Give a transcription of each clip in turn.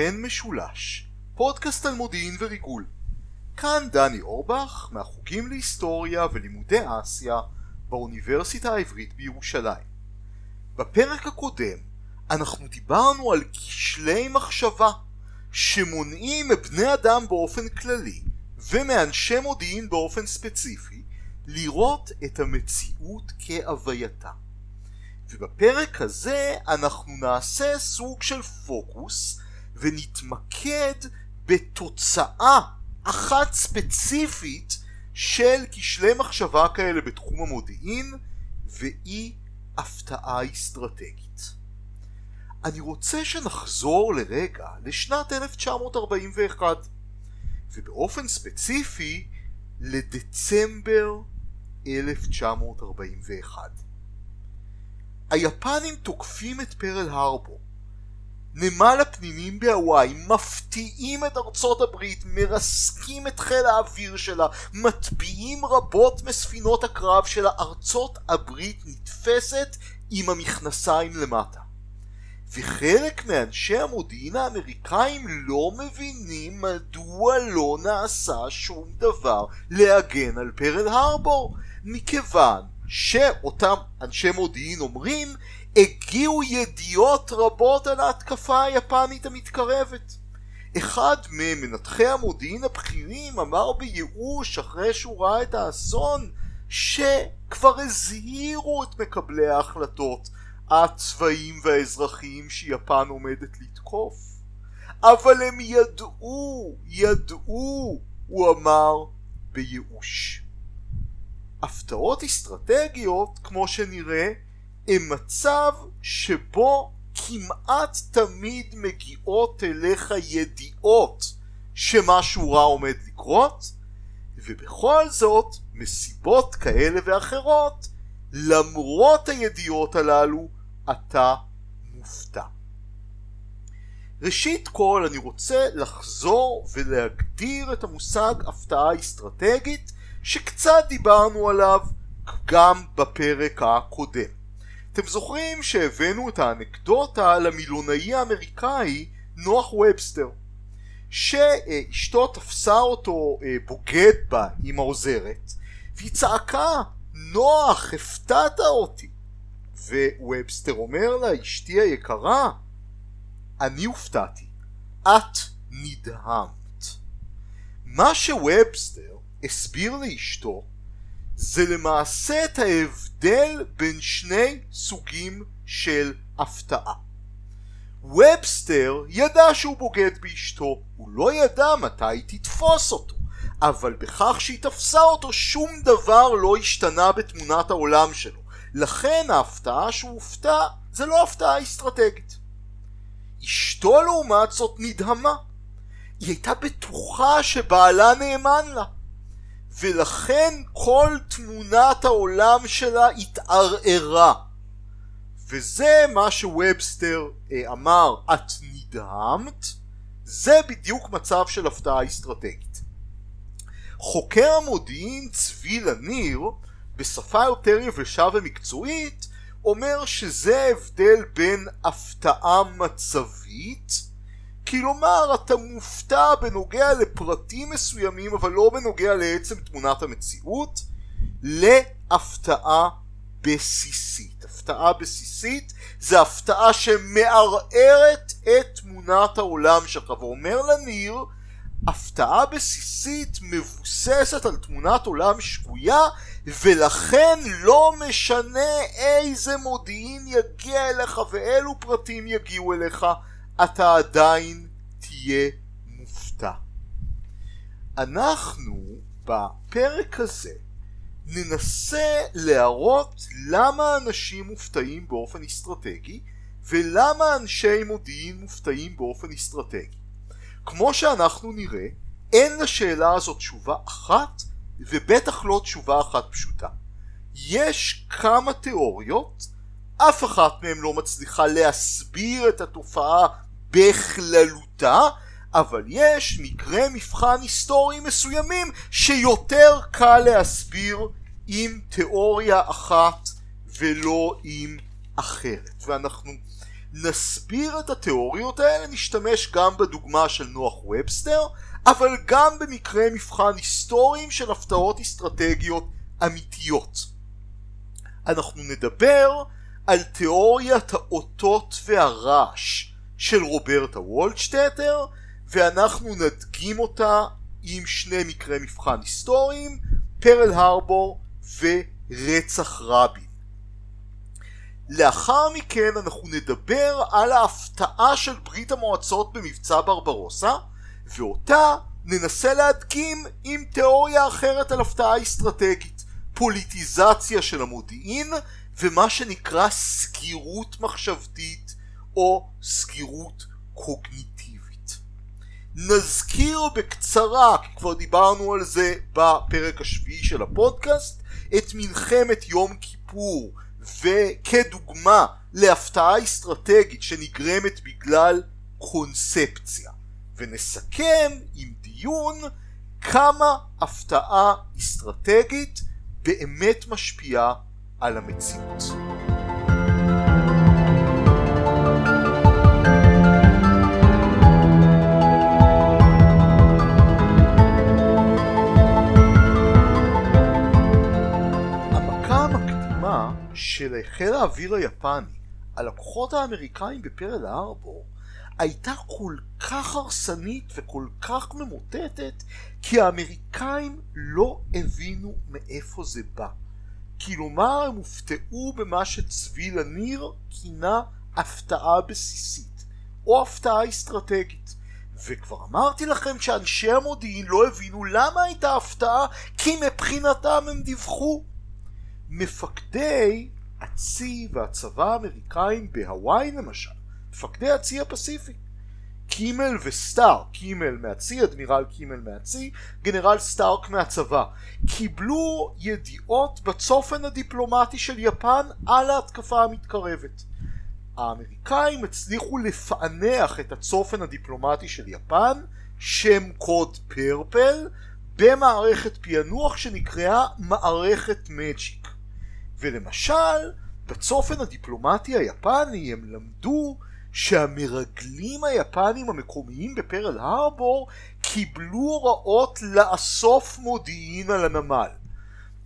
לסוכן משולש, פודקאסט על מודיעין וריגול. כאן דני אורבך מהחוגים להיסטוריה ולימודי אסיה באוניברסיטה העברית בירושלים. בפרק הקודם אנחנו דיברנו על כשלי מחשבה שמונעים מבני אדם באופן כללי ומאנשי מודיעין באופן ספציפי לראות את המציאות כהווייתה. ובפרק הזה אנחנו נעשה סוג של פוקוס ונתמקד בתוצאה אחת ספציפית של כשלי מחשבה כאלה בתחום המודיעין והיא הפתעה אסטרטגית. אני רוצה שנחזור לרגע לשנת 1941 ובאופן ספציפי לדצמבר 1941. היפנים תוקפים את פרל הרבור. נמל הפנינים בהוואי מפתיעים את ארצות הברית, מרסקים את חיל האוויר שלה, מטביעים רבות מספינות הקרב שלה, ארצות הברית נתפסת עם המכנסיים למטה. וחלק מאנשי המודיעין האמריקאים לא מבינים מדוע לא נעשה שום דבר להגן על פרל הרבור, מכיוון שאותם אנשי מודיעין אומרים הגיעו ידיעות רבות על ההתקפה היפנית המתקרבת. אחד ממנתחי המודיעין הבכירים אמר בייאוש אחרי שהוא ראה את האסון שכבר הזהירו את מקבלי ההחלטות הצבאיים והאזרחיים שיפן עומדת לתקוף. אבל הם ידעו, ידעו, הוא אמר בייאוש. הפתעות אסטרטגיות, כמו שנראה, הם מצב שבו כמעט תמיד מגיעות אליך ידיעות שמשהו רע עומד לקרות, ובכל זאת, מסיבות כאלה ואחרות, למרות הידיעות הללו, אתה מופתע. ראשית כל אני רוצה לחזור ולהגדיר את המושג הפתעה אסטרטגית שקצת דיברנו עליו גם בפרק הקודם. אתם זוכרים שהבאנו את האנקדוטה על המילונאי האמריקאי נוח ובסטר שאשתו תפסה אותו אה, בוגד בה עם העוזרת והיא צעקה נוח הפתעת אותי. ווובסטר אומר לה אשתי היקרה אני הופתעתי את נדהמת. מה שוובסטר הסביר לאשתו זה למעשה את ההבדל בין שני סוגים של הפתעה. ובסטר ידע שהוא בוגד באשתו, הוא לא ידע מתי היא תתפוס אותו, אבל בכך שהיא תפסה אותו שום דבר לא השתנה בתמונת העולם שלו. לכן ההפתעה שהוא הופתע זה לא הפתעה אסטרטגית. אשתו לעומת זאת נדהמה. היא הייתה בטוחה שבעלה נאמן לה. ולכן כל תמונת העולם שלה התערערה. וזה מה שוובסטר אה, אמר, את נדהמת, זה בדיוק מצב של הפתעה אסטרטגית. חוקר המודיעין צבי לניר, בשפה יותר יבשה ומקצועית, אומר שזה ההבדל בין הפתעה מצבית כלומר אתה מופתע בנוגע לפרטים מסוימים אבל לא בנוגע לעצם תמונת המציאות להפתעה בסיסית. הפתעה בסיסית זה הפתעה שמערערת את תמונת העולם שלך ואומר לניר הפתעה בסיסית מבוססת על תמונת עולם שגויה ולכן לא משנה איזה מודיעין יגיע אליך ואילו פרטים יגיעו אליך אתה עדיין תהיה מופתע. אנחנו בפרק הזה ננסה להראות למה אנשים מופתעים באופן אסטרטגי ולמה אנשי מודיעין מופתעים באופן אסטרטגי. כמו שאנחנו נראה, אין לשאלה הזאת תשובה אחת ובטח לא תשובה אחת פשוטה. יש כמה תיאוריות, אף אחת מהן לא מצליחה להסביר את התופעה בכללותה, אבל יש מקרי מבחן היסטוריים מסוימים שיותר קל להסביר עם תיאוריה אחת ולא עם אחרת. ואנחנו נסביר את התיאוריות האלה, נשתמש גם בדוגמה של נוח ובסטר, אבל גם במקרה מבחן היסטוריים של הפתעות אסטרטגיות אמיתיות. אנחנו נדבר על תיאוריית האותות והרעש של רוברטה וולדשטטר, ואנחנו נדגים אותה עם שני מקרי מבחן היסטוריים, פרל הרבור ורצח רבין. לאחר מכן אנחנו נדבר על ההפתעה של ברית המועצות במבצע ברברוסה, ואותה ננסה להדגים עם תיאוריה אחרת על הפתעה אסטרטגית, פוליטיזציה של המודיעין ומה שנקרא סגירות מחשבתית או סגירות קוגניטיבית. נזכיר בקצרה, כי כבר דיברנו על זה בפרק השביעי של הפודקאסט, את מלחמת יום כיפור וכדוגמה להפתעה אסטרטגית שנגרמת בגלל קונספציה. ונסכם עם דיון כמה הפתעה אסטרטגית באמת משפיעה על המציאות. המקדימה של חיל האוויר היפני על הכוחות האמריקאים בפרל הארבור הייתה כל כך הרסנית וכל כך ממוטטת כי האמריקאים לא הבינו מאיפה זה בא. כלומר הם הופתעו במה שצבי לניר כינה הפתעה בסיסית או הפתעה אסטרטגית. וכבר אמרתי לכם שאנשי המודיעין לא הבינו למה הייתה הפתעה כי מבחינתם הם דיווחו. מפקדי הצי והצבא האמריקאים בהוואי למשל מפקדי הצי הפסיפי. קימל וסטארק, קימל מהצי, אדמירל קימל מהצי, גנרל סטארק מהצבא, קיבלו ידיעות בצופן הדיפלומטי של יפן על ההתקפה המתקרבת. האמריקאים הצליחו לפענח את הצופן הדיפלומטי של יפן, שם קוד פרפל, במערכת פענוח שנקראה מערכת מג'יק. ולמשל, בצופן הדיפלומטי היפני הם למדו שהמרגלים היפנים המקומיים בפרל הרבור קיבלו הוראות לאסוף מודיעין על הנמל.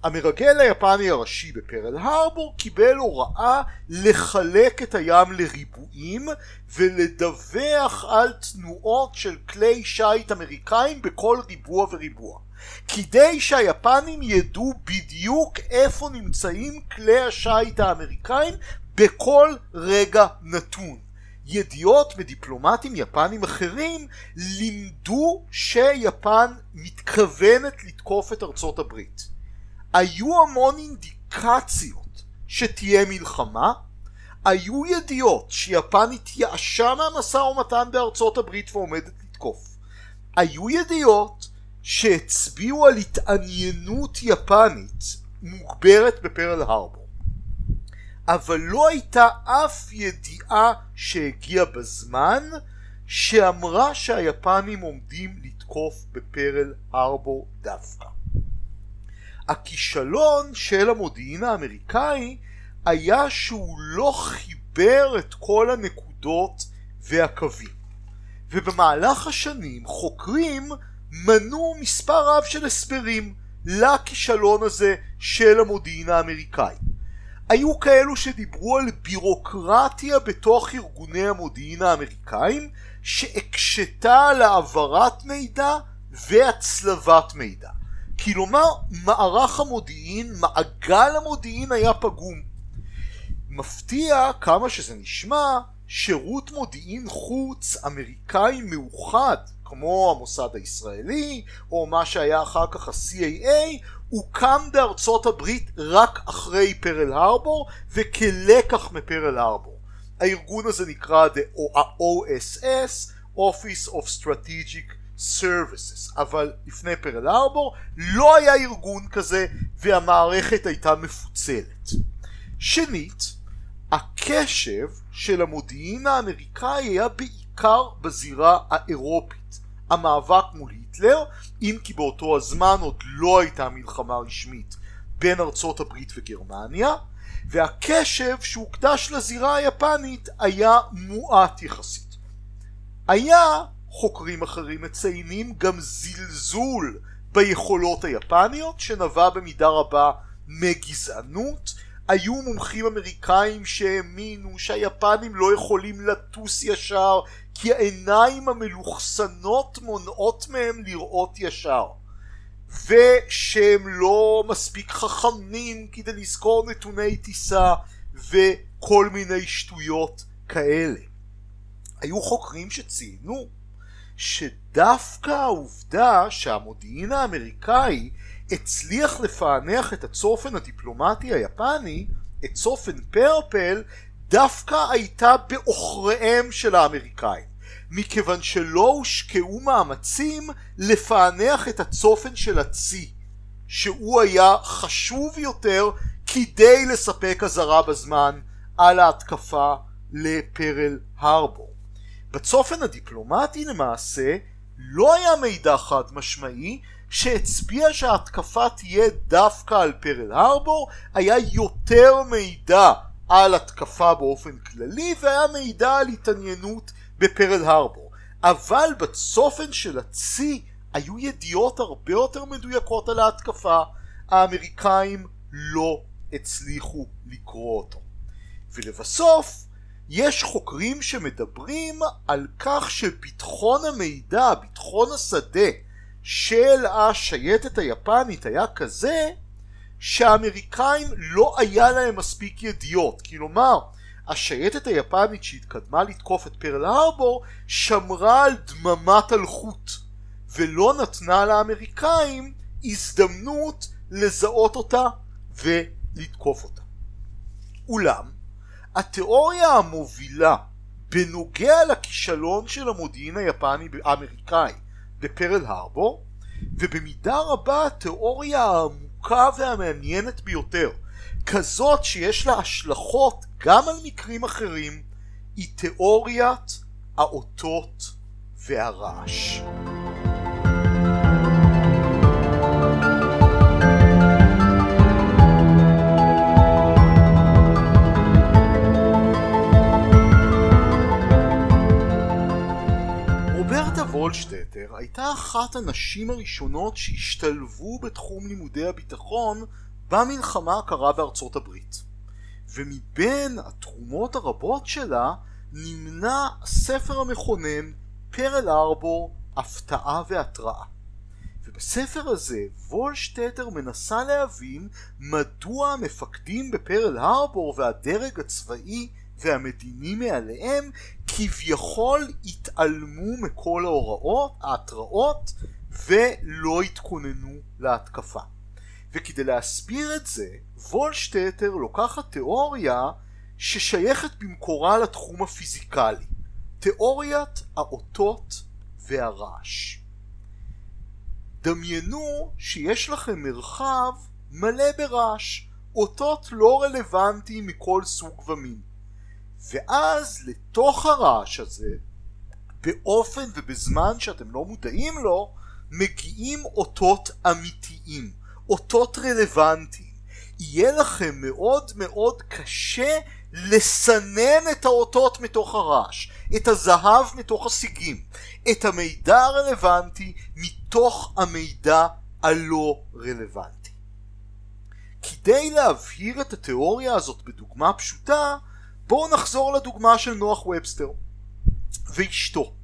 המרגל היפני הראשי בפרל הרבור קיבל הוראה לחלק את הים לריבועים ולדווח על תנועות של כלי שיט אמריקאים בכל ריבוע וריבוע. כדי שהיפנים ידעו בדיוק איפה נמצאים כלי השיט האמריקאים בכל רגע נתון. ידיעות מדיפלומטים יפנים אחרים לימדו שיפן מתכוונת לתקוף את ארצות הברית. היו המון אינדיקציות שתהיה מלחמה, היו ידיעות שיפן התייאשה מהמשא ומתן בארצות הברית ועומדת לתקוף. היו ידיעות שהצביעו על התעניינות יפנית מוגברת בפרל הרבור. אבל לא הייתה אף ידיעה שהגיעה בזמן שאמרה שהיפנים עומדים לתקוף בפרל הרבור דווקא. הכישלון של המודיעין האמריקאי היה שהוא לא חיבר את כל הנקודות והקווים. ובמהלך השנים חוקרים מנו מספר רב של הסברים לכישלון הזה של המודיעין האמריקאי. היו כאלו שדיברו על בירוקרטיה בתוך ארגוני המודיעין האמריקאים שהקשתה על העברת מידע והצלבת מידע. כלומר מערך המודיעין, מעגל המודיעין היה פגום. מפתיע כמה שזה נשמע שירות מודיעין חוץ אמריקאי מאוחד כמו המוסד הישראלי או מה שהיה אחר כך ה-CAA הוקם בארצות הברית רק אחרי פרל הרבור וכלקח מפרל הרבור. הארגון הזה נקרא ה-OSS, Office of Strategic Services, אבל לפני פרל הרבור לא היה ארגון כזה והמערכת הייתה מפוצלת. שנית, הקשב של המודיעין האמריקאי היה בעיקר בזירה האירופית. המאבק מול היטלר, אם כי באותו הזמן עוד לא הייתה מלחמה רשמית בין ארצות הברית וגרמניה, והקשב שהוקדש לזירה היפנית היה מועט יחסית. היה, חוקרים אחרים מציינים, גם זלזול ביכולות היפניות שנבע במידה רבה מגזענות היו מומחים אמריקאים שהאמינו שהיפנים לא יכולים לטוס ישר כי העיניים המלוכסנות מונעות מהם לראות ישר ושהם לא מספיק חכמים כדי לזכור נתוני טיסה וכל מיני שטויות כאלה. היו חוקרים שציינו שדווקא העובדה שהמודיעין האמריקאי הצליח לפענח את הצופן הדיפלומטי היפני, את צופן פרפל, דווקא הייתה בעוכריהם של האמריקאים, מכיוון שלא הושקעו מאמצים לפענח את הצופן של הצי, שהוא היה חשוב יותר כדי לספק אזהרה בזמן על ההתקפה לפרל הרבור. בצופן הדיפלומטי למעשה לא היה מידע חד משמעי שהצביע שההתקפה תהיה דווקא על פרל הרבור היה יותר מידע על התקפה באופן כללי והיה מידע על התעניינות בפרל הרבור. אבל בצופן של הצי היו ידיעות הרבה יותר מדויקות על ההתקפה. האמריקאים לא הצליחו לקרוא אותו. ולבסוף יש חוקרים שמדברים על כך שביטחון המידע, ביטחון השדה של השייטת היפנית היה כזה שהאמריקאים לא היה להם מספיק ידיעות כלומר השייטת היפנית שהתקדמה לתקוף את פרל הרבור שמרה על דממת אלחוט ולא נתנה לאמריקאים הזדמנות לזהות אותה ולתקוף אותה. אולם התיאוריה המובילה בנוגע לכישלון של המודיעין היפני האמריקאי בפרל הרבור ובמידה רבה התיאוריה העמוקה והמעניינת ביותר כזאת שיש לה השלכות גם על מקרים אחרים היא תיאוריית האותות והרעש. וולשטטר הייתה אחת הנשים הראשונות שהשתלבו בתחום לימודי הביטחון במלחמה הקרה בארצות הברית. ומבין התרומות הרבות שלה נמנה הספר המכונן פרל ארבור הפתעה והתראה ובספר הזה וולשטטר מנסה להבין מדוע המפקדים בפרל הרבור והדרג הצבאי והמדיני מעליהם כביכול התעלמו מכל ההוראות, ההתראות ולא התכוננו להתקפה. וכדי להסביר את זה, וולשטטר לוקחת תיאוריה ששייכת במקורה לתחום הפיזיקלי, תיאוריית האותות והרעש. דמיינו שיש לכם מרחב מלא ברעש, אותות לא רלוונטיים מכל סוג ומין. ואז לתוך הרעש הזה, באופן ובזמן שאתם לא מודעים לו, מגיעים אותות אמיתיים, אותות רלוונטיים. יהיה לכם מאוד מאוד קשה לסנן את האותות מתוך הרעש, את הזהב מתוך הסיגים, את המידע הרלוונטי מתוך המידע הלא רלוונטי. כדי להבהיר את התיאוריה הזאת בדוגמה פשוטה, בואו נחזור לדוגמה של נוח ובסטר ואשתו.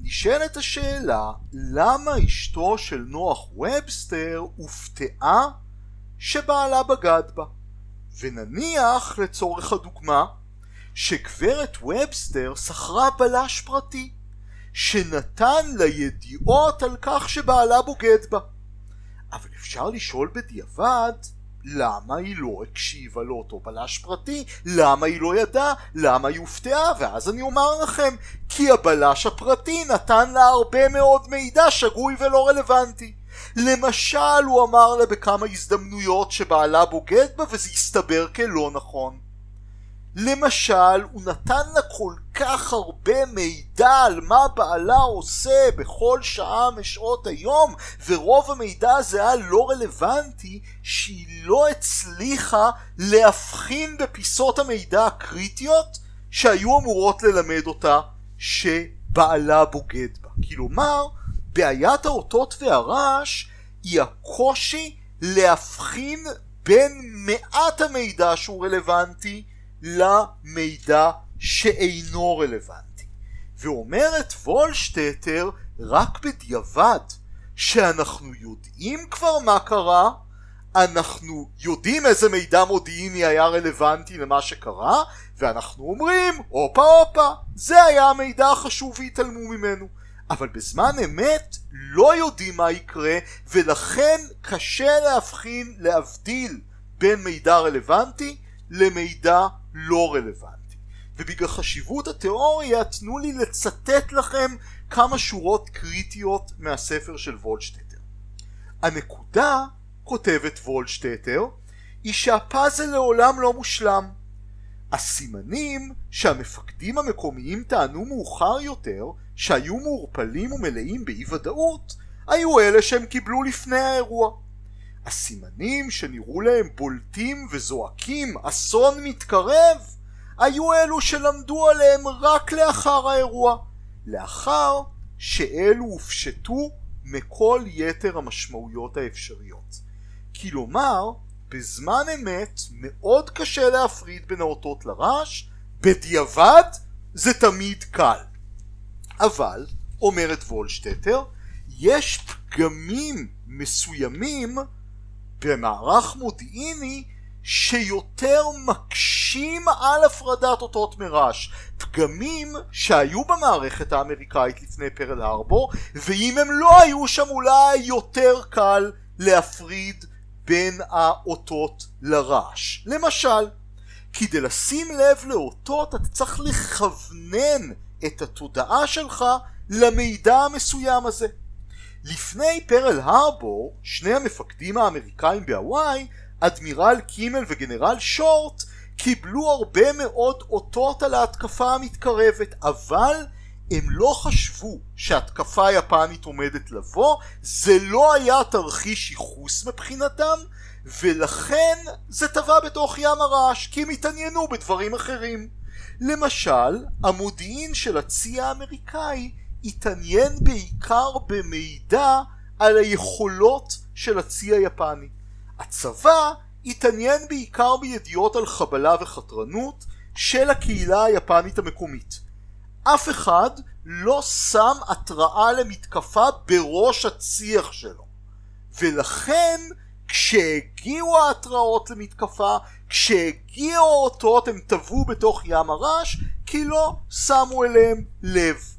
נשאלת השאלה למה אשתו של נוח ובסטר הופתעה שבעלה בגד בה ונניח לצורך הדוגמה שגברת ובסטר שכרה בלש פרטי שנתן לה ידיעות על כך שבעלה בוגד בה אבל אפשר לשאול בדיעבד למה היא לא הקשיבה לאותו בלש פרטי? למה היא לא ידעה? למה היא הופתעה? ואז אני אומר לכם, כי הבלש הפרטי נתן לה הרבה מאוד מידע שגוי ולא רלוונטי. למשל, הוא אמר לה בכמה הזדמנויות שבעלה בוגד בה וזה הסתבר כלא נכון. למשל, הוא נתן לה כל כך הרבה מידע על מה בעלה עושה בכל שעה משעות היום, ורוב המידע הזה היה לא רלוונטי, שהיא לא הצליחה להבחין בפיסות המידע הקריטיות שהיו אמורות ללמד אותה שבעלה בוגד בה. כלומר, בעיית האותות והרעש היא הקושי להבחין בין מעט המידע שהוא רלוונטי למידע שאינו רלוונטי. ואומרת וולשטטר רק בדיעבד שאנחנו יודעים כבר מה קרה, אנחנו יודעים איזה מידע מודיעיני היה רלוונטי למה שקרה, ואנחנו אומרים, הופה הופה, זה היה המידע החשוב והתעלמו ממנו. אבל בזמן אמת לא יודעים מה יקרה, ולכן קשה להבחין, להבדיל בין מידע רלוונטי למידע לא רלוונטי. ובגלל חשיבות התיאוריה תנו לי לצטט לכם כמה שורות קריטיות מהספר של וולשטטר. הנקודה, כותבת וולשטטר, היא שהפאזל לעולם לא מושלם. הסימנים שהמפקדים המקומיים טענו מאוחר יותר שהיו מעורפלים ומלאים באי ודאות היו אלה שהם קיבלו לפני האירוע. הסימנים שנראו להם בולטים וזועקים אסון מתקרב היו אלו שלמדו עליהם רק לאחר האירוע, לאחר שאלו הופשטו מכל יתר המשמעויות האפשריות. כלומר, בזמן אמת מאוד קשה להפריד בין האותות לרעש, בדיעבד זה תמיד קל. אבל, אומרת וולשטטר, יש פגמים מסוימים במערך מודיעיני שיותר מקשים על הפרדת אותות מרעש. פגמים שהיו במערכת האמריקאית לפני פרל הרבור, ואם הם לא היו שם אולי יותר קל להפריד בין האותות לרעש. למשל, כדי לשים לב לאותות אתה צריך לכוונן את התודעה שלך למידע המסוים הזה. לפני פרל הרבור, שני המפקדים האמריקאים בהוואי אדמירל קימל וגנרל שורט קיבלו הרבה מאוד אותות על ההתקפה המתקרבת, אבל הם לא חשבו שהתקפה יפנית עומדת לבוא, זה לא היה תרחיש ייחוס מבחינתם, ולכן זה טבע בתוך ים הרעש, כי הם התעניינו בדברים אחרים. למשל, המודיעין של הצי האמריקאי התעניין בעיקר במידע על היכולות של הצי היפני. הצבא התעניין בעיקר בידיעות על חבלה וחתרנות של הקהילה היפנית המקומית. אף אחד לא שם התראה למתקפה בראש הצי"ח שלו. ולכן כשהגיעו ההתראות למתקפה, כשהגיעו האותות הם טבעו בתוך ים הרעש כי לא שמו אליהם לב.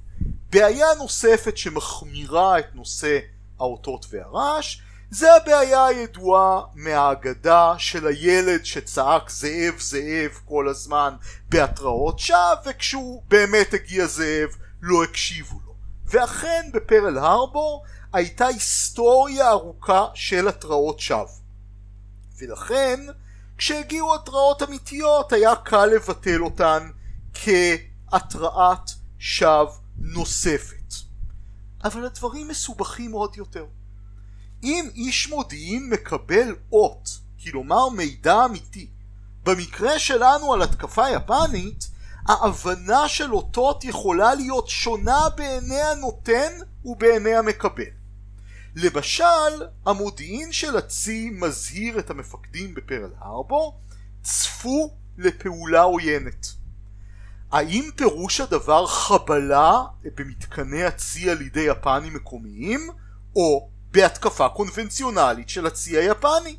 בעיה נוספת שמחמירה את נושא האותות והרעש זה הבעיה הידועה מהאגדה של הילד שצעק זאב זאב כל הזמן בהתראות שווא וכשהוא באמת הגיע זאב לא הקשיבו לו. ואכן בפרל הרבור הייתה היסטוריה ארוכה של התראות שווא. ולכן כשהגיעו התראות אמיתיות היה קל לבטל אותן כהתראת שווא נוספת. אבל הדברים מסובכים עוד יותר. אם איש מודיעין מקבל אות, כלומר מידע אמיתי, במקרה שלנו על התקפה יפנית, ההבנה של אותות יכולה להיות שונה בעיני הנותן ובעיני המקבל. למשל, המודיעין של הצי מזהיר את המפקדים בפרל הרבור, צפו לפעולה עוינת. האם פירוש הדבר חבלה במתקני הצי על ידי יפנים מקומיים, או בהתקפה קונבנציונלית של הצי היפני.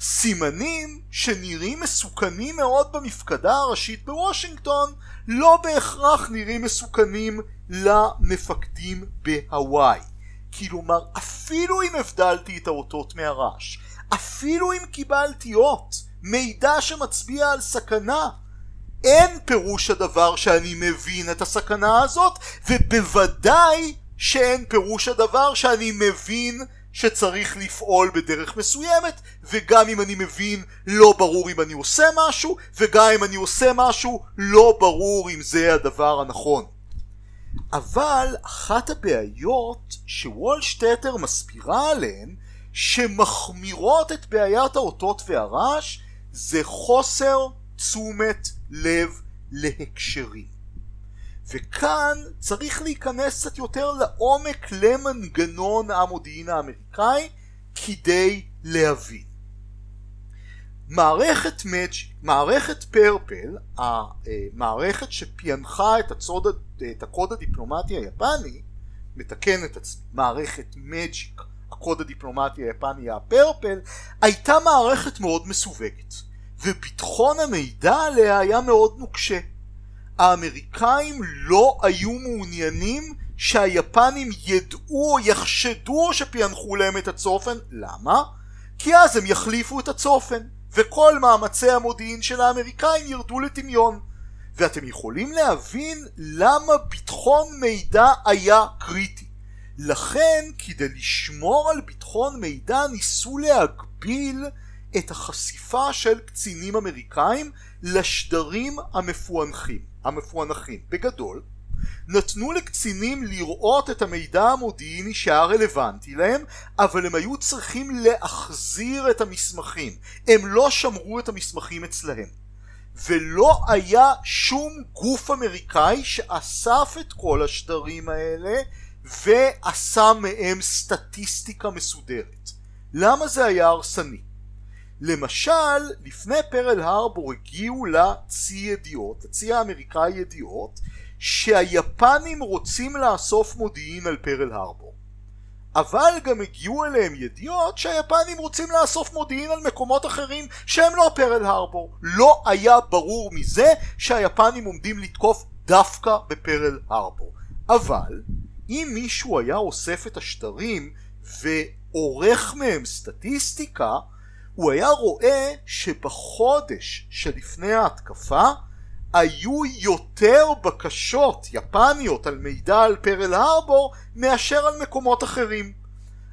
סימנים שנראים מסוכנים מאוד במפקדה הראשית בוושינגטון לא בהכרח נראים מסוכנים למפקדים בהוואי. כלומר אפילו אם הבדלתי את האותות מהרעש, אפילו אם קיבלתי אות, מידע שמצביע על סכנה, אין פירוש הדבר שאני מבין את הסכנה הזאת, ובוודאי שאין פירוש הדבר שאני מבין שצריך לפעול בדרך מסוימת וגם אם אני מבין לא ברור אם אני עושה משהו וגם אם אני עושה משהו לא ברור אם זה הדבר הנכון. אבל אחת הבעיות שוולשטטר מסבירה עליהן שמחמירות את בעיית האותות והרעש זה חוסר תשומת לב להקשרים. וכאן צריך להיכנס קצת יותר לעומק למנגנון המודיעין האמריקאי כדי להבין. מערכת מג'יק, מערכת פרפל, המערכת שפענחה את, הצוד, את הקוד הדיפלומטי היפני, מתקן את עצמי, מערכת מג'יק, הקוד הדיפלומטי היפני הפרפל, הייתה מערכת מאוד מסווגת, וביטחון המידע עליה היה מאוד נוקשה. האמריקאים לא היו מעוניינים שהיפנים ידעו או יחשדו שפענחו להם את הצופן. למה? כי אז הם יחליפו את הצופן, וכל מאמצי המודיעין של האמריקאים ירדו לטמיון. ואתם יכולים להבין למה ביטחון מידע היה קריטי. לכן, כדי לשמור על ביטחון מידע ניסו להגביל את החשיפה של קצינים אמריקאים לשדרים המפוענחים. המפוענחים. בגדול, נתנו לקצינים לראות את המידע המודיעיני שהיה רלוונטי להם, אבל הם היו צריכים להחזיר את המסמכים. הם לא שמרו את המסמכים אצלהם. ולא היה שום גוף אמריקאי שאסף את כל השדרים האלה ועשה מהם סטטיסטיקה מסודרת. למה זה היה הרסני? למשל, לפני פרל הרבור הגיעו לצי ידיעות, לצי האמריקאי ידיעות, שהיפנים רוצים לאסוף מודיעין על פרל הרבור. אבל גם הגיעו אליהם ידיעות שהיפנים רוצים לאסוף מודיעין על מקומות אחרים שהם לא פרל הרבור. לא היה ברור מזה שהיפנים עומדים לתקוף דווקא בפרל הרבור. אבל אם מישהו היה אוסף את השטרים ועורך מהם סטטיסטיקה הוא היה רואה שבחודש שלפני ההתקפה היו יותר בקשות יפניות על מידע על פרל הרבור מאשר על מקומות אחרים.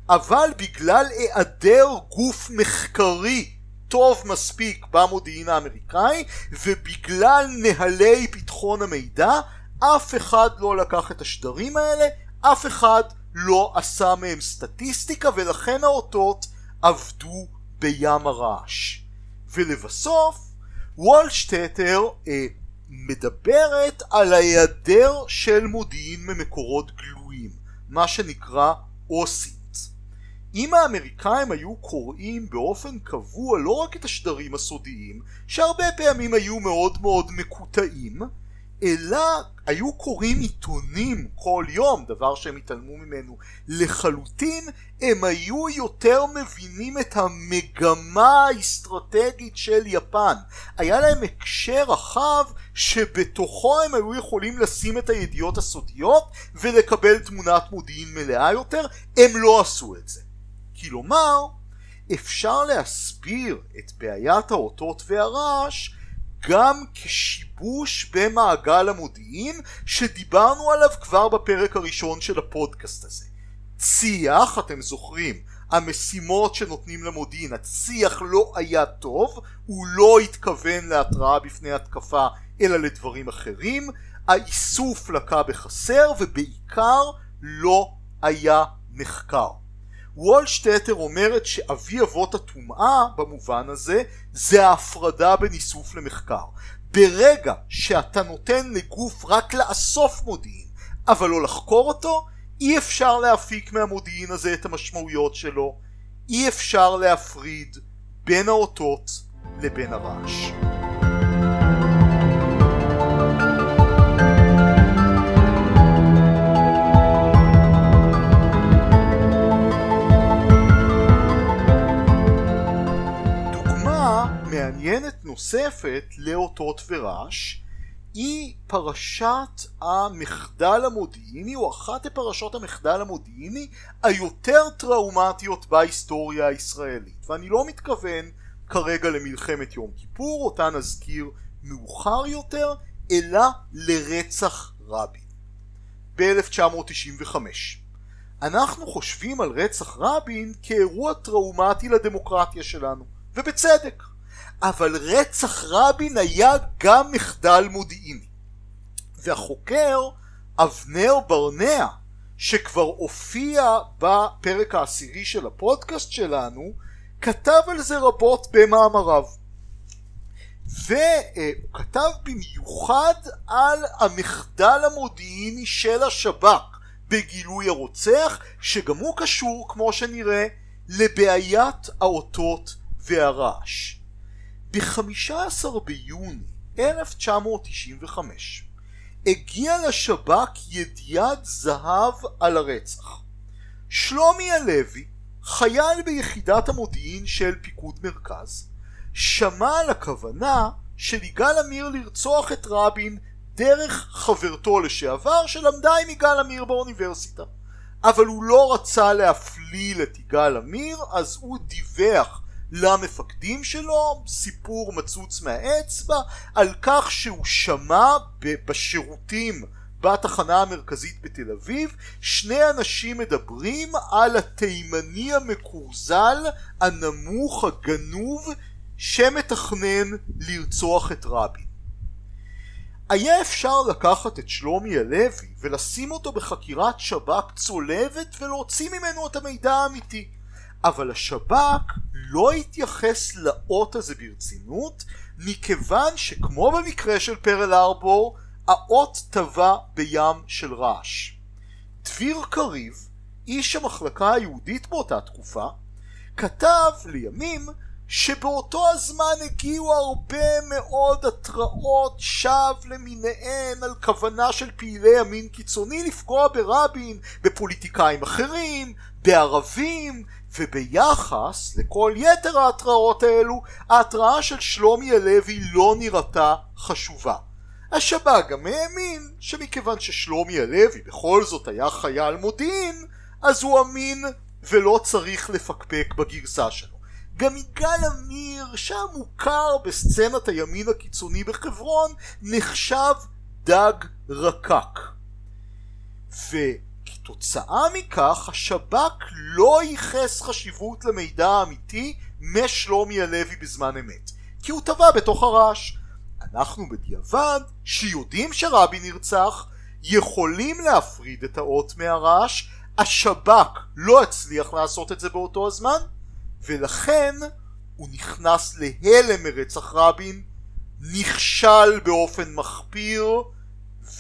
אבל בגלל היעדר גוף מחקרי טוב מספיק במודיעין האמריקאי ובגלל נהלי ביטחון המידע אף אחד לא לקח את השדרים האלה, אף אחד לא עשה מהם סטטיסטיקה ולכן האותות עבדו בים הרעש. ולבסוף, וולשטטר אה, מדברת על ההיעדר של מודיעין ממקורות גלויים, מה שנקרא אוסינט. אם האמריקאים היו קוראים באופן קבוע לא רק את השדרים הסודיים, שהרבה פעמים היו מאוד מאוד מקוטעים, אלא היו קוראים עיתונים כל יום, דבר שהם התעלמו ממנו לחלוטין, הם היו יותר מבינים את המגמה האסטרטגית של יפן. היה להם הקשר רחב שבתוכו הם היו יכולים לשים את הידיעות הסודיות ולקבל תמונת מודיעין מלאה יותר, הם לא עשו את זה. כלומר, אפשר להסביר את בעיית האותות והרעש גם כשיבוש במעגל המודיעין שדיברנו עליו כבר בפרק הראשון של הפודקאסט הזה. צי"ח, אתם זוכרים, המשימות שנותנים למודיעין, הצי"ח לא היה טוב, הוא לא התכוון להתראה בפני התקפה אלא לדברים אחרים, האיסוף לקה בחסר ובעיקר לא היה מחקר. וולשטטר אומרת שאבי אבות הטומאה במובן הזה זה ההפרדה בין איסוף למחקר. ברגע שאתה נותן לגוף רק לאסוף מודיעין אבל לא לחקור אותו אי אפשר להפיק מהמודיעין הזה את המשמעויות שלו אי אפשר להפריד בין האותות לבין הרעש. נוספת לאותות ורעש היא פרשת המחדל המודיעיני או אחת הפרשות המחדל המודיעיני היותר טראומטיות בהיסטוריה הישראלית. ואני לא מתכוון כרגע למלחמת יום כיפור אותה נזכיר מאוחר יותר אלא לרצח רבין. ב-1995. אנחנו חושבים על רצח רבין כאירוע טראומטי לדמוקרטיה שלנו, ובצדק. אבל רצח רבין היה גם מחדל מודיעיני. והחוקר אבנר ברנע, שכבר הופיע בפרק העשירי של הפודקאסט שלנו, כתב על זה רבות במאמריו. והוא כתב במיוחד על המחדל המודיעיני של השב"כ בגילוי הרוצח, שגם הוא קשור, כמו שנראה, לבעיית האותות והרעש. ב-15 ביוני 1995 הגיע לשב"כ ידיעת זהב על הרצח. שלומי הלוי, חייל ביחידת המודיעין של פיקוד מרכז, שמע על הכוונה של יגאל עמיר לרצוח את רבין דרך חברתו לשעבר שלמדה עם יגאל עמיר באוניברסיטה. אבל הוא לא רצה להפליל את יגאל עמיר אז הוא דיווח למפקדים שלו סיפור מצוץ מהאצבע על כך שהוא שמע בשירותים בתחנה המרכזית בתל אביב שני אנשים מדברים על התימני המקורזל הנמוך הגנוב שמתכנן לרצוח את רבין. היה אפשר לקחת את שלומי הלוי ולשים אותו בחקירת שב"כ צולבת ולהוציא ממנו את המידע האמיתי אבל השב"כ לא התייחס לאות הזה ברצינות מכיוון שכמו במקרה של פרל ארבור האות טבע בים של רעש. דביר קריב, איש המחלקה היהודית באותה תקופה, כתב לימים שבאותו הזמן הגיעו הרבה מאוד התראות שווא למיניהן על כוונה של פעילי ימין קיצוני לפגוע ברבין, בפוליטיקאים אחרים, בערבים, וביחס לכל יתר ההתראות האלו, ההתראה של שלומי הלוי לא נראתה חשובה. השב"כ גם האמין שמכיוון ששלומי הלוי בכל זאת היה חייל מודיעין, אז הוא אמין ולא צריך לפקפק בגרסה שלו. גם יגאל עמיר, שם מוכר בסצנת הימין הקיצוני בחברון, נחשב דג רקק. וכתוצאה מכך השב"כ לא ייחס חשיבות למידע האמיתי משלומי הלוי בזמן אמת, כי הוא טבע בתוך הרעש. אנחנו בדיעבד, שיודעים שרבין נרצח, יכולים להפריד את האות מהרעש, השב"כ לא הצליח לעשות את זה באותו הזמן, ולכן הוא נכנס להלם מרצח רבין, נכשל באופן מחפיר,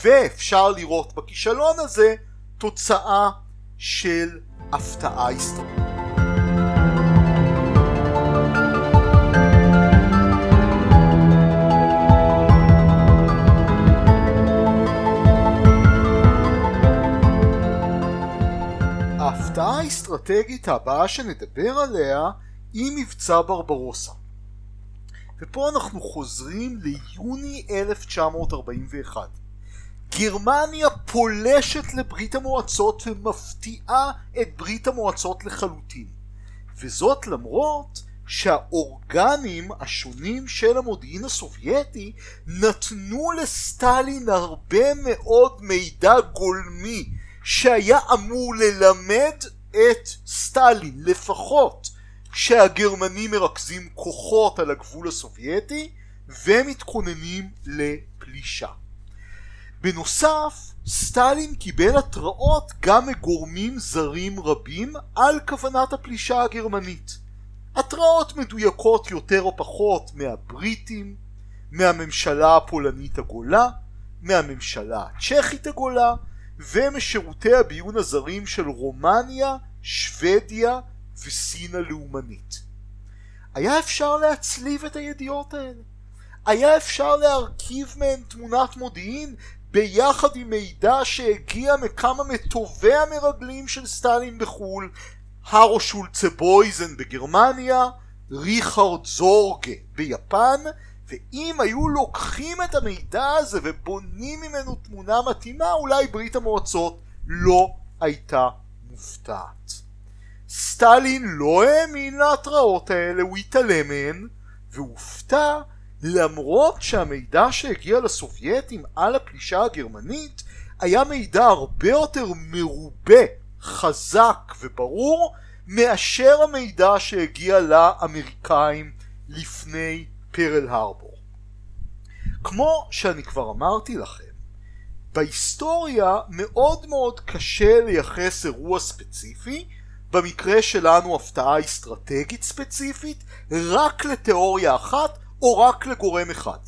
ואפשר לראות בכישלון הזה תוצאה של הפתעה היסטורית. ההפתעה האסטרטגית הבאה שנדבר עליה היא מבצע ברברוסה. ופה אנחנו חוזרים ליוני 1941. גרמניה פולשת לברית המועצות ומפתיעה את ברית המועצות לחלוטין. וזאת למרות שהאורגנים השונים של המודיעין הסובייטי נתנו לסטלין הרבה מאוד מידע גולמי שהיה אמור ללמד את סטלין לפחות שהגרמנים מרכזים כוחות על הגבול הסובייטי ומתכוננים לפלישה. בנוסף, סטלין קיבל התראות גם מגורמים זרים רבים על כוונת הפלישה הגרמנית. התראות מדויקות יותר או פחות מהבריטים, מהממשלה הפולנית הגולה, מהממשלה הצ'כית הגולה, ומשירותי הביון הזרים של רומניה, שוודיה וסין הלאומנית. היה אפשר להצליב את הידיעות האלה. היה אפשר להרכיב מהן תמונת מודיעין ביחד עם מידע שהגיע מכמה מטובי המרגלים של סטלין בחו"ל, הרו שולצה בויזן בגרמניה, ריכרד זורגה ביפן, ואם היו לוקחים את המידע הזה ובונים ממנו תמונה מתאימה, אולי ברית המועצות לא הייתה מופתעת. סטלין לא האמין להתראות האלה, הוא התעלם מהן, והופתע למרות שהמידע שהגיע לסובייטים על הפלישה הגרמנית היה מידע הרבה יותר מרובה, חזק וברור מאשר המידע שהגיע לאמריקאים לפני פרל הרבור. כמו שאני כבר אמרתי לכם, בהיסטוריה מאוד מאוד קשה לייחס אירוע ספציפי, במקרה שלנו הפתעה אסטרטגית ספציפית, רק לתיאוריה אחת או רק לגורם אחד.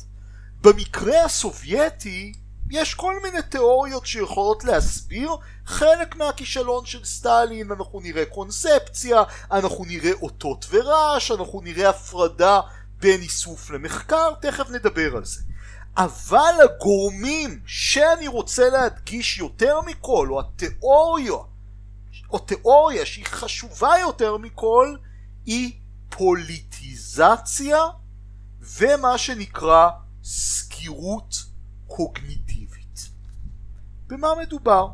במקרה הסובייטי יש כל מיני תיאוריות שיכולות להסביר חלק מהכישלון של סטלין, אנחנו נראה קונספציה, אנחנו נראה אותות ורעש, אנחנו נראה הפרדה בין איסוף למחקר, תכף נדבר על זה. אבל הגורמים שאני רוצה להדגיש יותר מכל, או התיאוריה, או תיאוריה שהיא חשובה יותר מכל, היא פוליטיזציה ומה שנקרא סגירות קוגניטיבית. במה מדובר?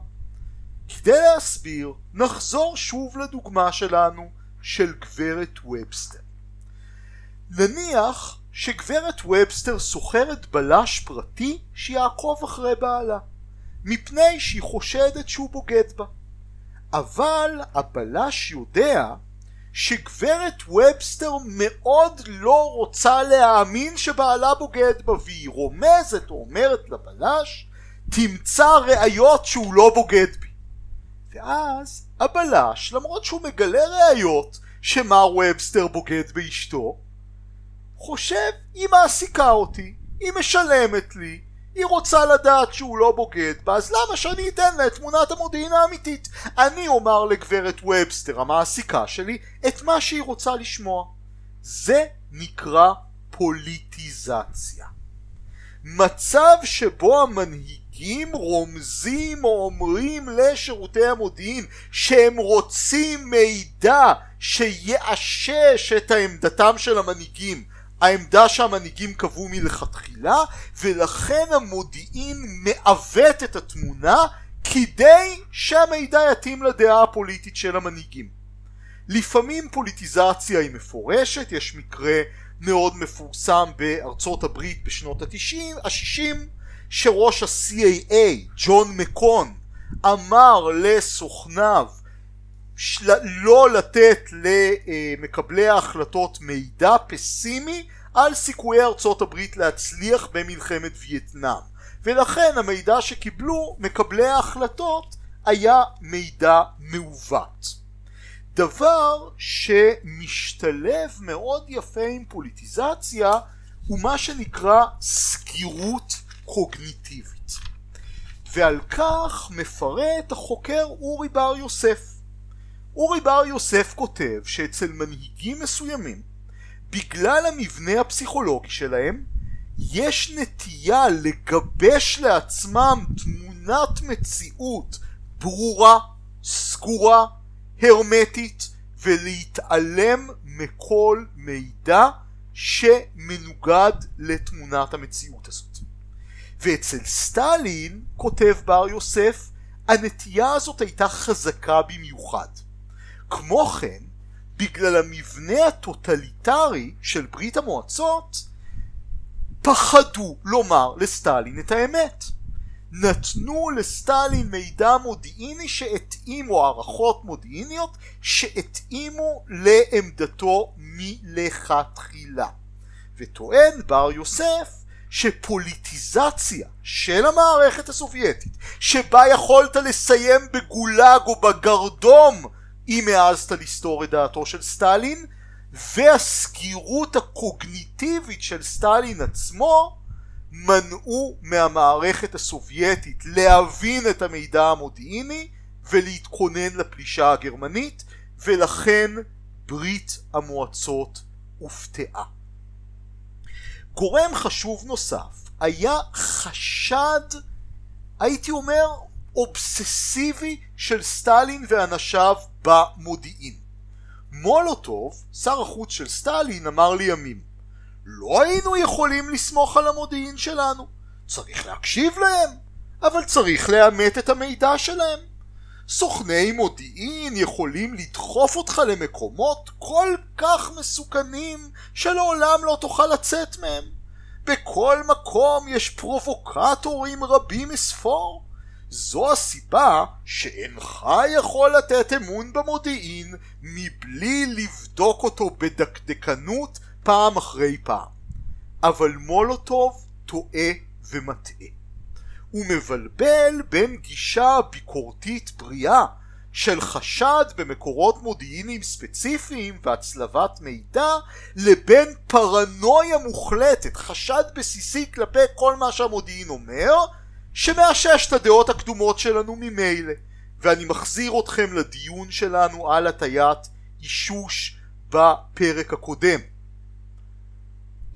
כדי להסביר, נחזור שוב לדוגמה שלנו של גברת ובסטר. נניח שגברת ובסטר סוחרת בלש פרטי שיעקוב אחרי בעלה, מפני שהיא חושדת שהוא בוגד בה. אבל הבלש יודע שגברת ובסטר מאוד לא רוצה להאמין שבעלה בוגד בה והיא רומזת או אומרת לבלש תמצא ראיות שהוא לא בוגד בי. ואז הבלש למרות שהוא מגלה ראיות שמר ובסטר בוגד באשתו חושב היא מעסיקה אותי היא משלמת לי היא רוצה לדעת שהוא לא בוגד בה, אז למה שאני אתן לה את תמונת המודיעין האמיתית? אני אומר לגברת ובסטר, המעסיקה שלי, את מה שהיא רוצה לשמוע. זה נקרא פוליטיזציה. מצב שבו המנהיגים רומזים או אומרים לשירותי המודיעין שהם רוצים מידע שיאשש את העמדתם של המנהיגים העמדה שהמנהיגים קבעו מלכתחילה ולכן המודיעין מעוות את התמונה כדי שהמידע יתאים לדעה הפוליטית של המנהיגים. לפעמים פוליטיזציה היא מפורשת, יש מקרה מאוד מפורסם בארצות הברית בשנות ה-60 שראש ה-CAA, ג'ון מקון, אמר לסוכניו לא לתת למקבלי ההחלטות מידע פסימי על סיכויי ארצות הברית להצליח במלחמת וייטנאם. ולכן המידע שקיבלו מקבלי ההחלטות היה מידע מעוות. דבר שמשתלב מאוד יפה עם פוליטיזציה הוא מה שנקרא סגירות קוגניטיבית. ועל כך מפרט החוקר אורי בר יוסף אורי בר יוסף כותב שאצל מנהיגים מסוימים בגלל המבנה הפסיכולוגי שלהם יש נטייה לגבש לעצמם תמונת מציאות ברורה, סגורה, הרמטית ולהתעלם מכל מידע שמנוגד לתמונת המציאות הזאת. ואצל סטלין, כותב בר יוסף, הנטייה הזאת הייתה חזקה במיוחד. כמו כן, בגלל המבנה הטוטליטרי של ברית המועצות, פחדו לומר לסטלין את האמת. נתנו לסטלין מידע מודיעיני שהתאימו הערכות מודיעיניות שהתאימו לעמדתו מלכתחילה. וטוען בר יוסף שפוליטיזציה של המערכת הסובייטית שבה יכולת לסיים בגולאג או בגרדום אם העזת לסתור את דעתו של סטלין והסגירות הקוגניטיבית של סטלין עצמו מנעו מהמערכת הסובייטית להבין את המידע המודיעיני ולהתכונן לפלישה הגרמנית ולכן ברית המועצות הופתעה. גורם חשוב נוסף היה חשד הייתי אומר אובססיבי של סטלין ואנשיו במודיעין. מולוטוב, שר החוץ של סטלין, אמר לימים לא היינו יכולים לסמוך על המודיעין שלנו. צריך להקשיב להם, אבל צריך לאמת את המידע שלהם. סוכני מודיעין יכולים לדחוף אותך למקומות כל כך מסוכנים שלעולם לא תוכל לצאת מהם. בכל מקום יש פרובוקטורים רבים מספור. זו הסיבה שאינך יכול לתת אמון במודיעין מבלי לבדוק אותו בדקדקנות פעם אחרי פעם. אבל מולוטוב טועה ומטעה. הוא מבלבל בין גישה ביקורתית בריאה של חשד במקורות מודיעיניים ספציפיים והצלבת מידע לבין פרנויה מוחלטת, חשד בסיסי כלפי כל מה שהמודיעין אומר שמאשש את הדעות הקדומות שלנו ממילא. ואני מחזיר אתכם לדיון שלנו על הטיית אישוש בפרק הקודם.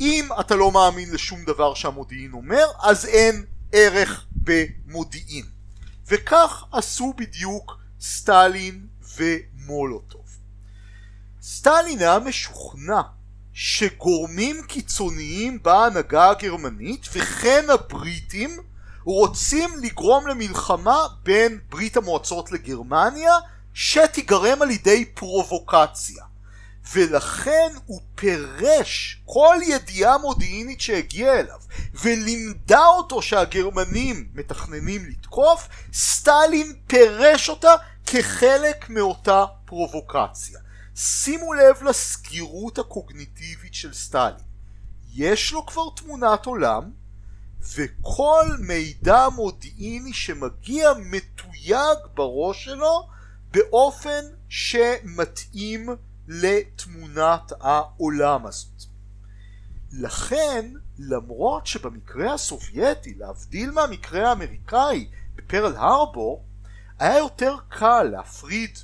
אם אתה לא מאמין לשום דבר שהמודיעין אומר אז אין ערך במודיעין. וכך עשו בדיוק סטלין ומולוטוב. סטלין היה משוכנע שגורמים קיצוניים בהנהגה הגרמנית וכן הבריטים רוצים לגרום למלחמה בין ברית המועצות לגרמניה שתיגרם על ידי פרובוקציה ולכן הוא פירש כל ידיעה מודיעינית שהגיעה אליו ולימדה אותו שהגרמנים מתכננים לתקוף, סטלין פירש אותה כחלק מאותה פרובוקציה. שימו לב לסגירות הקוגניטיבית של סטלין. יש לו כבר תמונת עולם וכל מידע מודיעיני שמגיע מתויג בראש שלו באופן שמתאים לתמונת העולם הזאת. לכן, למרות שבמקרה הסובייטי, להבדיל מהמקרה האמריקאי בפרל הרבור, היה יותר קל להפריד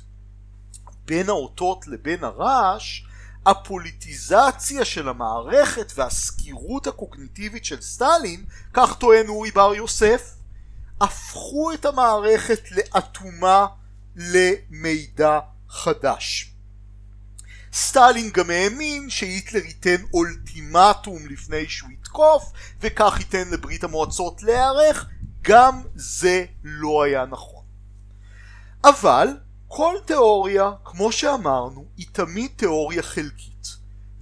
בין האותות לבין הרעש, הפוליטיזציה של המערכת והסקירות הקוגניטיבית של סטלין, כך טוען אורי בר יוסף, הפכו את המערכת לאטומה למידע חדש. סטלין גם האמין שהיטלר ייתן אולטימטום לפני שהוא יתקוף וכך ייתן לברית המועצות להיערך גם זה לא היה נכון. אבל כל תיאוריה, כמו שאמרנו, היא תמיד תיאוריה חלקית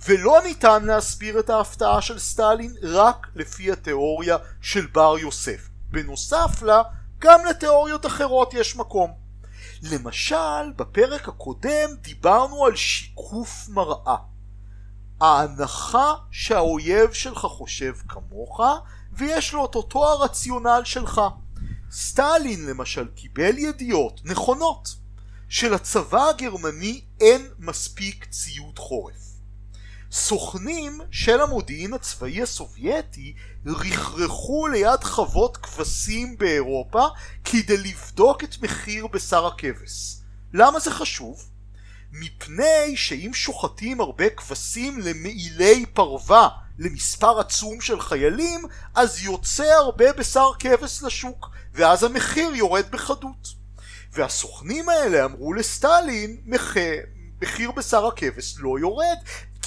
ולא ניתן להסביר את ההפתעה של סטלין רק לפי התיאוריה של בר יוסף. בנוסף לה, גם לתיאוריות אחרות יש מקום. למשל, בפרק הקודם דיברנו על שיקוף מראה. ההנחה שהאויב שלך חושב כמוך ויש לו את אותו הרציונל שלך. סטלין למשל קיבל ידיעות נכונות שלצבא הגרמני אין מספיק ציוד חורף. סוכנים של המודיעין הצבאי הסובייטי רכרכו ליד חוות כבשים באירופה כדי לבדוק את מחיר בשר הכבש. למה זה חשוב? מפני שאם שוחטים הרבה כבשים למעילי פרווה למספר עצום של חיילים, אז יוצא הרבה בשר כבש לשוק, ואז המחיר יורד בחדות. והסוכנים האלה אמרו לסטלין, מחיר בשר הכבש לא יורד,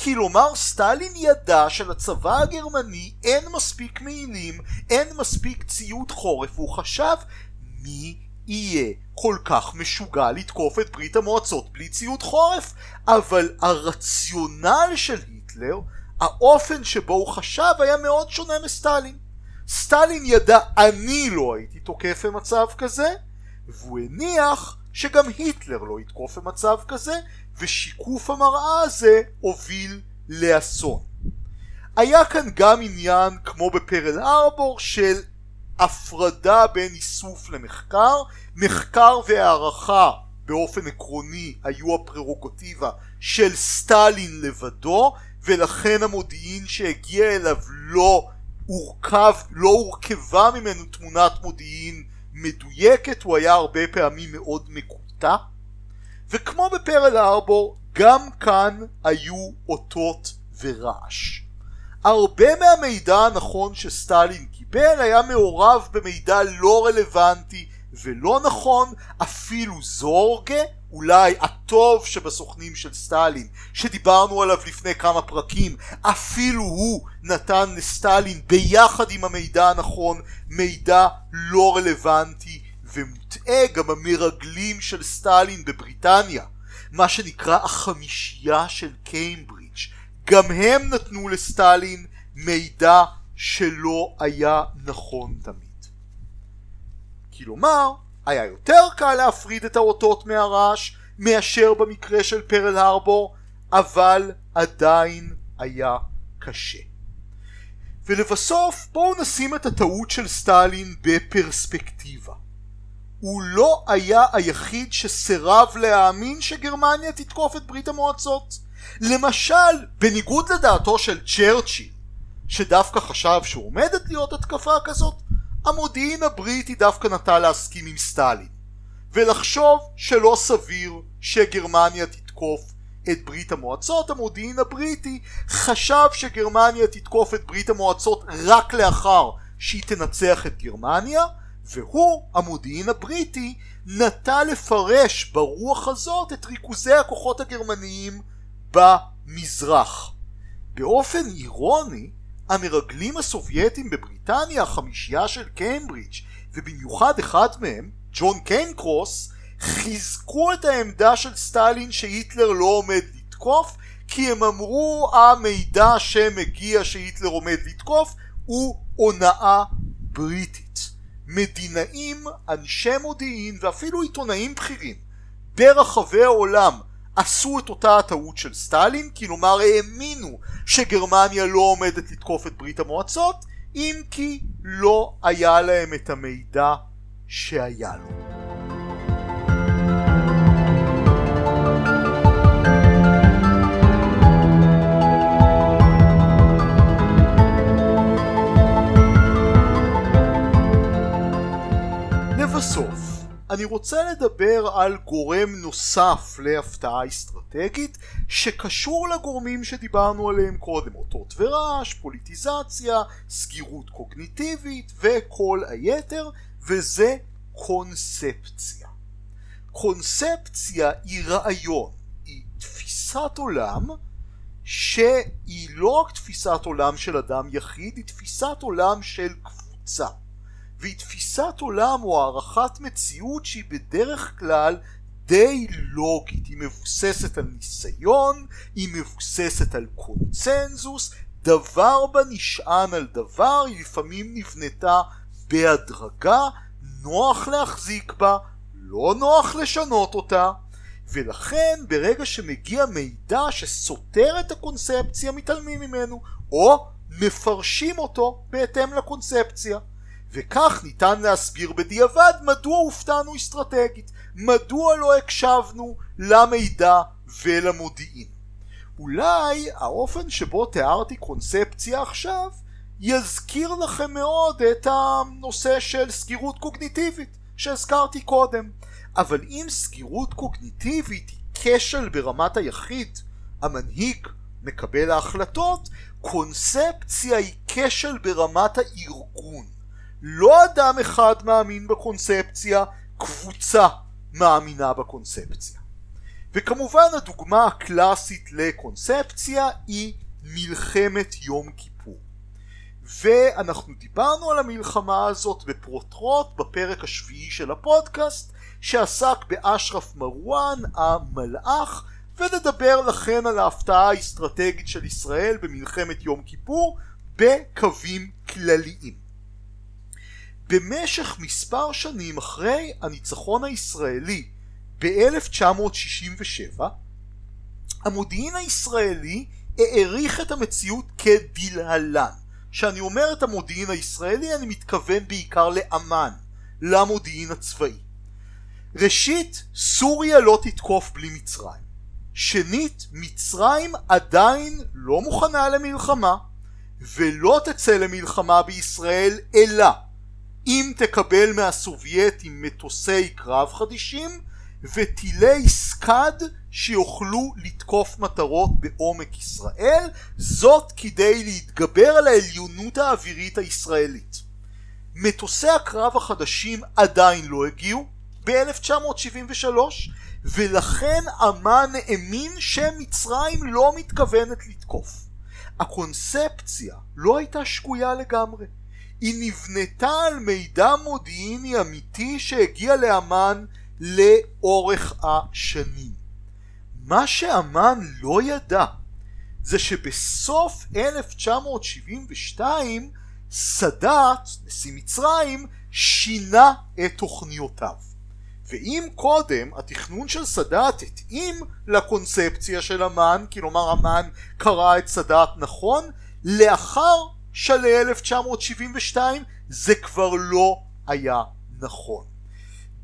כלומר סטלין ידע שלצבא הגרמני אין מספיק מעילים, אין מספיק ציוד חורף, והוא חשב מי יהיה כל כך משוגע לתקוף את ברית המועצות בלי ציוד חורף? אבל הרציונל של היטלר, האופן שבו הוא חשב היה מאוד שונה מסטלין. סטלין ידע אני לא הייתי תוקף במצב כזה, והוא הניח שגם היטלר לא יתקוף במצב כזה, ושיקוף המראה הזה הוביל לאסון. היה כאן גם עניין, כמו בפרל ארבור, של הפרדה בין איסוף למחקר. מחקר והערכה באופן עקרוני היו הפררוגטיבה של סטלין לבדו, ולכן המודיעין שהגיע אליו לא הורכב, לא הורכבה ממנו תמונת מודיעין מדויקת, הוא היה הרבה פעמים מאוד מקוטע. וכמו בפרל ארבור, גם כאן היו אותות ורעש. הרבה מהמידע הנכון שסטלין קיבל היה מעורב במידע לא רלוונטי ולא נכון, אפילו זורגה, אולי הטוב שבסוכנים של סטלין, שדיברנו עליו לפני כמה פרקים, אפילו הוא נתן לסטלין ביחד עם המידע הנכון מידע לא רלוונטי ומוטעה גם המרגלים של סטלין בבריטניה, מה שנקרא החמישייה של קיימברידג', גם הם נתנו לסטלין מידע שלא היה נכון תמיד. כלומר, היה יותר קל להפריד את האותות מהרעש מאשר במקרה של פרל הרבור, אבל עדיין היה קשה. ולבסוף בואו נשים את הטעות של סטלין בפרספקטיבה. הוא לא היה היחיד שסירב להאמין שגרמניה תתקוף את ברית המועצות. למשל, בניגוד לדעתו של צ'רצ'יל, שדווקא חשב שעומדת להיות התקפה כזאת, המודיעין הבריטי דווקא נטה להסכים עם סטלין, ולחשוב שלא סביר שגרמניה תתקוף את ברית המועצות, המודיעין הבריטי חשב שגרמניה תתקוף את ברית המועצות רק לאחר שהיא תנצח את גרמניה, והוא, המודיעין הבריטי, נטה לפרש ברוח הזאת את ריכוזי הכוחות הגרמניים במזרח. באופן אירוני, המרגלים הסובייטים בבריטניה, החמישייה של קיימברידג' ובמיוחד אחד מהם, ג'ון קיינקרוס, חיזקו את העמדה של סטלין שהיטלר לא עומד לתקוף כי הם אמרו המידע שמגיע שהיטלר עומד לתקוף הוא הונאה בריטית. מדינאים, אנשי מודיעין ואפילו עיתונאים בכירים ברחבי העולם עשו את אותה הטעות של סטלין, כלומר האמינו שגרמניה לא עומדת לתקוף את ברית המועצות, אם כי לא היה להם את המידע שהיה לו. אני רוצה לדבר על גורם נוסף להפתעה אסטרטגית שקשור לגורמים שדיברנו עליהם קודם, אותות ורעש, פוליטיזציה, סגירות קוגניטיבית וכל היתר, וזה קונספציה. קונספציה היא רעיון, היא תפיסת עולם שהיא לא רק תפיסת עולם של אדם יחיד, היא תפיסת עולם של קבוצה. והיא תפיסת עולם או הערכת מציאות שהיא בדרך כלל די לוגית, היא מבוססת על ניסיון, היא מבוססת על קונצנזוס, דבר בה נשען על דבר, היא לפעמים נבנתה בהדרגה, נוח להחזיק בה, לא נוח לשנות אותה, ולכן ברגע שמגיע מידע שסותר את הקונספציה מתעלמים ממנו, או מפרשים אותו בהתאם לקונספציה. וכך ניתן להסביר בדיעבד מדוע הופתענו אסטרטגית, מדוע לא הקשבנו למידע ולמודיעין. אולי האופן שבו תיארתי קונספציה עכשיו יזכיר לכם מאוד את הנושא של סגירות קוגניטיבית שהזכרתי קודם. אבל אם סגירות קוגניטיבית היא כשל ברמת היחיד, המנהיג, מקבל ההחלטות, קונספציה היא כשל ברמת הארגון. לא אדם אחד מאמין בקונספציה, קבוצה מאמינה בקונספציה. וכמובן הדוגמה הקלאסית לקונספציה היא מלחמת יום כיפור. ואנחנו דיברנו על המלחמה הזאת בפרוטרוט בפרק השביעי של הפודקאסט שעסק באשרף מרואן המלאך ונדבר לכן על ההפתעה האסטרטגית של ישראל במלחמת יום כיפור בקווים כלליים. במשך מספר שנים אחרי הניצחון הישראלי ב-1967 המודיעין הישראלי העריך את המציאות כדלהלן כשאני אומר את המודיעין הישראלי אני מתכוון בעיקר לאמ"ן, למודיעין הצבאי. ראשית, סוריה לא תתקוף בלי מצרים. שנית, מצרים עדיין לא מוכנה למלחמה ולא תצא למלחמה בישראל אלא אם תקבל מהסובייטים מטוסי קרב חדישים וטילי סקאד שיוכלו לתקוף מטרות בעומק ישראל זאת כדי להתגבר על העליונות האווירית הישראלית. מטוסי הקרב החדשים עדיין לא הגיעו ב-1973 ולכן אמן האמין שמצרים לא מתכוונת לתקוף. הקונספציה לא הייתה שגויה לגמרי היא נבנתה על מידע מודיעיני אמיתי שהגיע לאמן לאורך השנים. מה שאמן לא ידע זה שבסוף 1972 סאדאת, נשיא מצרים, שינה את תוכניותיו. ואם קודם התכנון של סאדאת התאים לקונספציה של המן, כלומר המן קרא את סאדאת נכון, לאחר שלהי 1972 זה כבר לא היה נכון.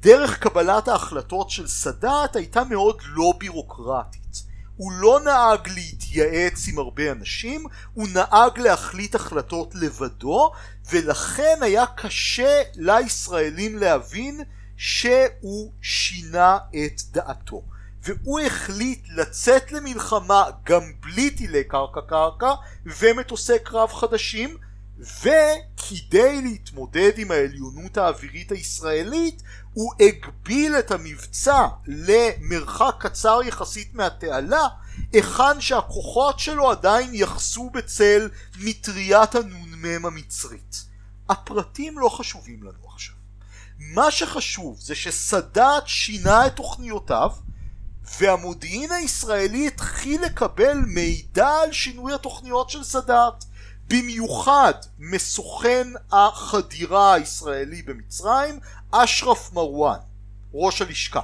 דרך קבלת ההחלטות של סאדאת הייתה מאוד לא בירוקרטית. הוא לא נהג להתייעץ עם הרבה אנשים, הוא נהג להחליט החלטות לבדו, ולכן היה קשה לישראלים להבין שהוא שינה את דעתו. והוא החליט לצאת למלחמה גם בלי טילי קרקע קרקע ומטוסי קרב חדשים וכדי להתמודד עם העליונות האווירית הישראלית הוא הגביל את המבצע למרחק קצר יחסית מהתעלה היכן שהכוחות שלו עדיין יחסו בצל מטריית הנ"מ המצרית. הפרטים לא חשובים לנו עכשיו. מה שחשוב זה שסאדאת שינה את תוכניותיו והמודיעין הישראלי התחיל לקבל מידע על שינוי התוכניות של סאדאת במיוחד מסוכן החדירה הישראלי במצרים אשרף מרואן ראש הלשכה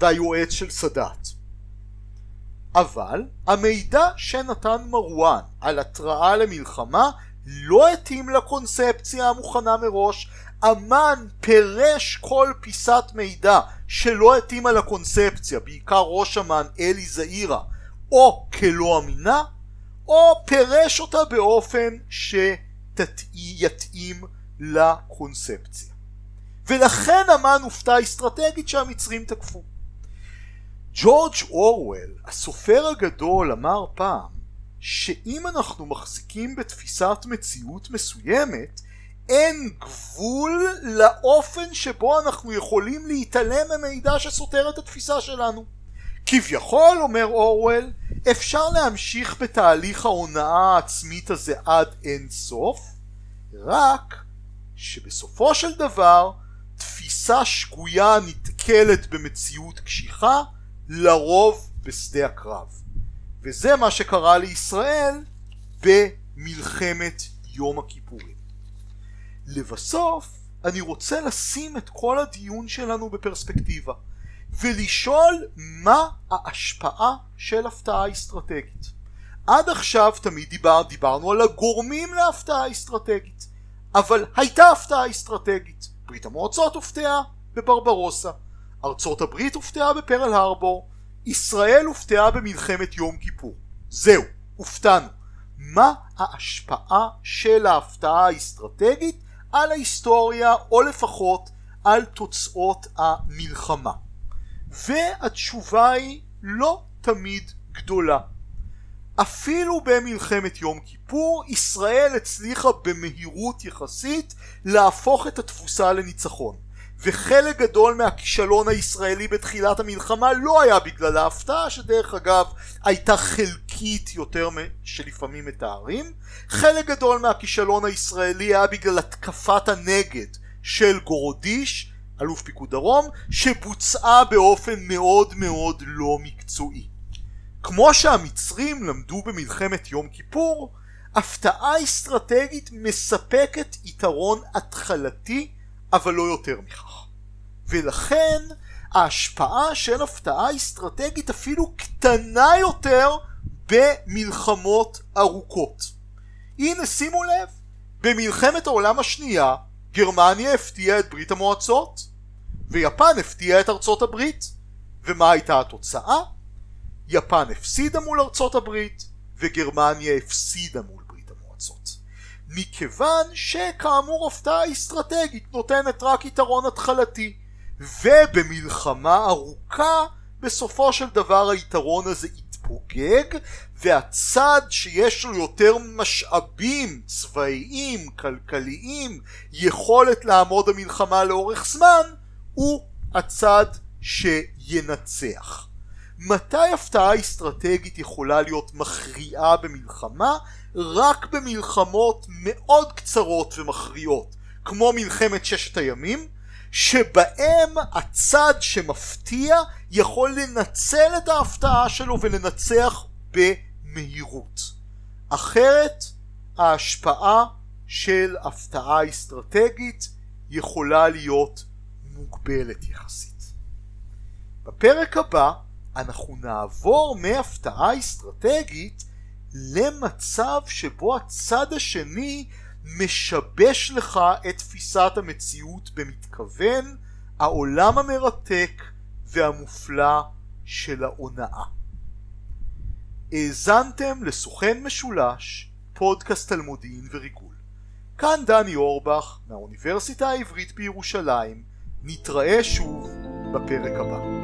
והיועץ של סאדאת. אבל המידע שנתן מרואן על התראה למלחמה לא התאים לקונספציה המוכנה מראש. אמן פירש כל פיסת מידע שלא התאימה לקונספציה, בעיקר ראש אמן אלי זעירה, או כלא אמינה, או פירש אותה באופן שיתאים לקונספציה. ולכן אמן הופתע אסטרטגית שהמצרים תקפו. ג'ורג' אורוול, הסופר הגדול, אמר פעם שאם אנחנו מחזיקים בתפיסת מציאות מסוימת, אין גבול לאופן שבו אנחנו יכולים להתעלם ממידע שסותר את התפיסה שלנו. כביכול, אומר אורוול, אפשר להמשיך בתהליך ההונאה העצמית הזה עד אין סוף, רק שבסופו של דבר תפיסה שגויה נתקלת במציאות קשיחה, לרוב בשדה הקרב. וזה מה שקרה לישראל במלחמת יום הכיפורים. לבסוף, אני רוצה לשים את כל הדיון שלנו בפרספקטיבה ולשאול מה ההשפעה של הפתעה אסטרטגית. עד עכשיו תמיד דיבר, דיברנו על הגורמים להפתעה אסטרטגית אבל הייתה הפתעה אסטרטגית. ברית המועצות הופתעה בברברוסה ארצות הברית הופתעה בפרל הרבור ישראל הופתעה במלחמת יום כיפור. זהו, הופתענו. מה ההשפעה של ההפתעה האסטרטגית על ההיסטוריה או לפחות על תוצאות המלחמה. והתשובה היא לא תמיד גדולה. אפילו במלחמת יום כיפור ישראל הצליחה במהירות יחסית להפוך את התפוסה לניצחון. וחלק גדול מהכישלון הישראלי בתחילת המלחמה לא היה בגלל ההפתעה שדרך אגב הייתה חלקית יותר שלפעמים מתארים חלק גדול מהכישלון הישראלי היה בגלל התקפת הנגד של גורודיש אלוף פיקוד דרום שבוצעה באופן מאוד מאוד לא מקצועי כמו שהמצרים למדו במלחמת יום כיפור הפתעה אסטרטגית מספקת יתרון התחלתי אבל לא יותר מכך. ולכן ההשפעה של הפתעה אסטרטגית אפילו קטנה יותר במלחמות ארוכות. הנה שימו לב, במלחמת העולם השנייה גרמניה הפתיעה את ברית המועצות ויפן הפתיעה את ארצות הברית ומה הייתה התוצאה? יפן הפסידה מול ארצות הברית וגרמניה הפסידה מול ברית המועצות. מכיוון שכאמור הפתעה אסטרטגית נותנת רק יתרון התחלתי ובמלחמה ארוכה בסופו של דבר היתרון הזה יתפוגג והצד שיש לו יותר משאבים צבאיים, כלכליים, יכולת לעמוד במלחמה לאורך זמן הוא הצד שינצח. מתי הפתעה אסטרטגית יכולה להיות מכריעה במלחמה? רק במלחמות מאוד קצרות ומכריעות כמו מלחמת ששת הימים שבהם הצד שמפתיע יכול לנצל את ההפתעה שלו ולנצח במהירות אחרת ההשפעה של הפתעה אסטרטגית יכולה להיות מוגבלת יחסית. בפרק הבא אנחנו נעבור מהפתעה אסטרטגית למצב שבו הצד השני משבש לך את תפיסת המציאות במתכוון, העולם המרתק והמופלא של ההונאה. האזנתם לסוכן משולש, פודקאסט על מודיעין וריגול. כאן דני אורבך מהאוניברסיטה העברית בירושלים, נתראה שוב בפרק הבא.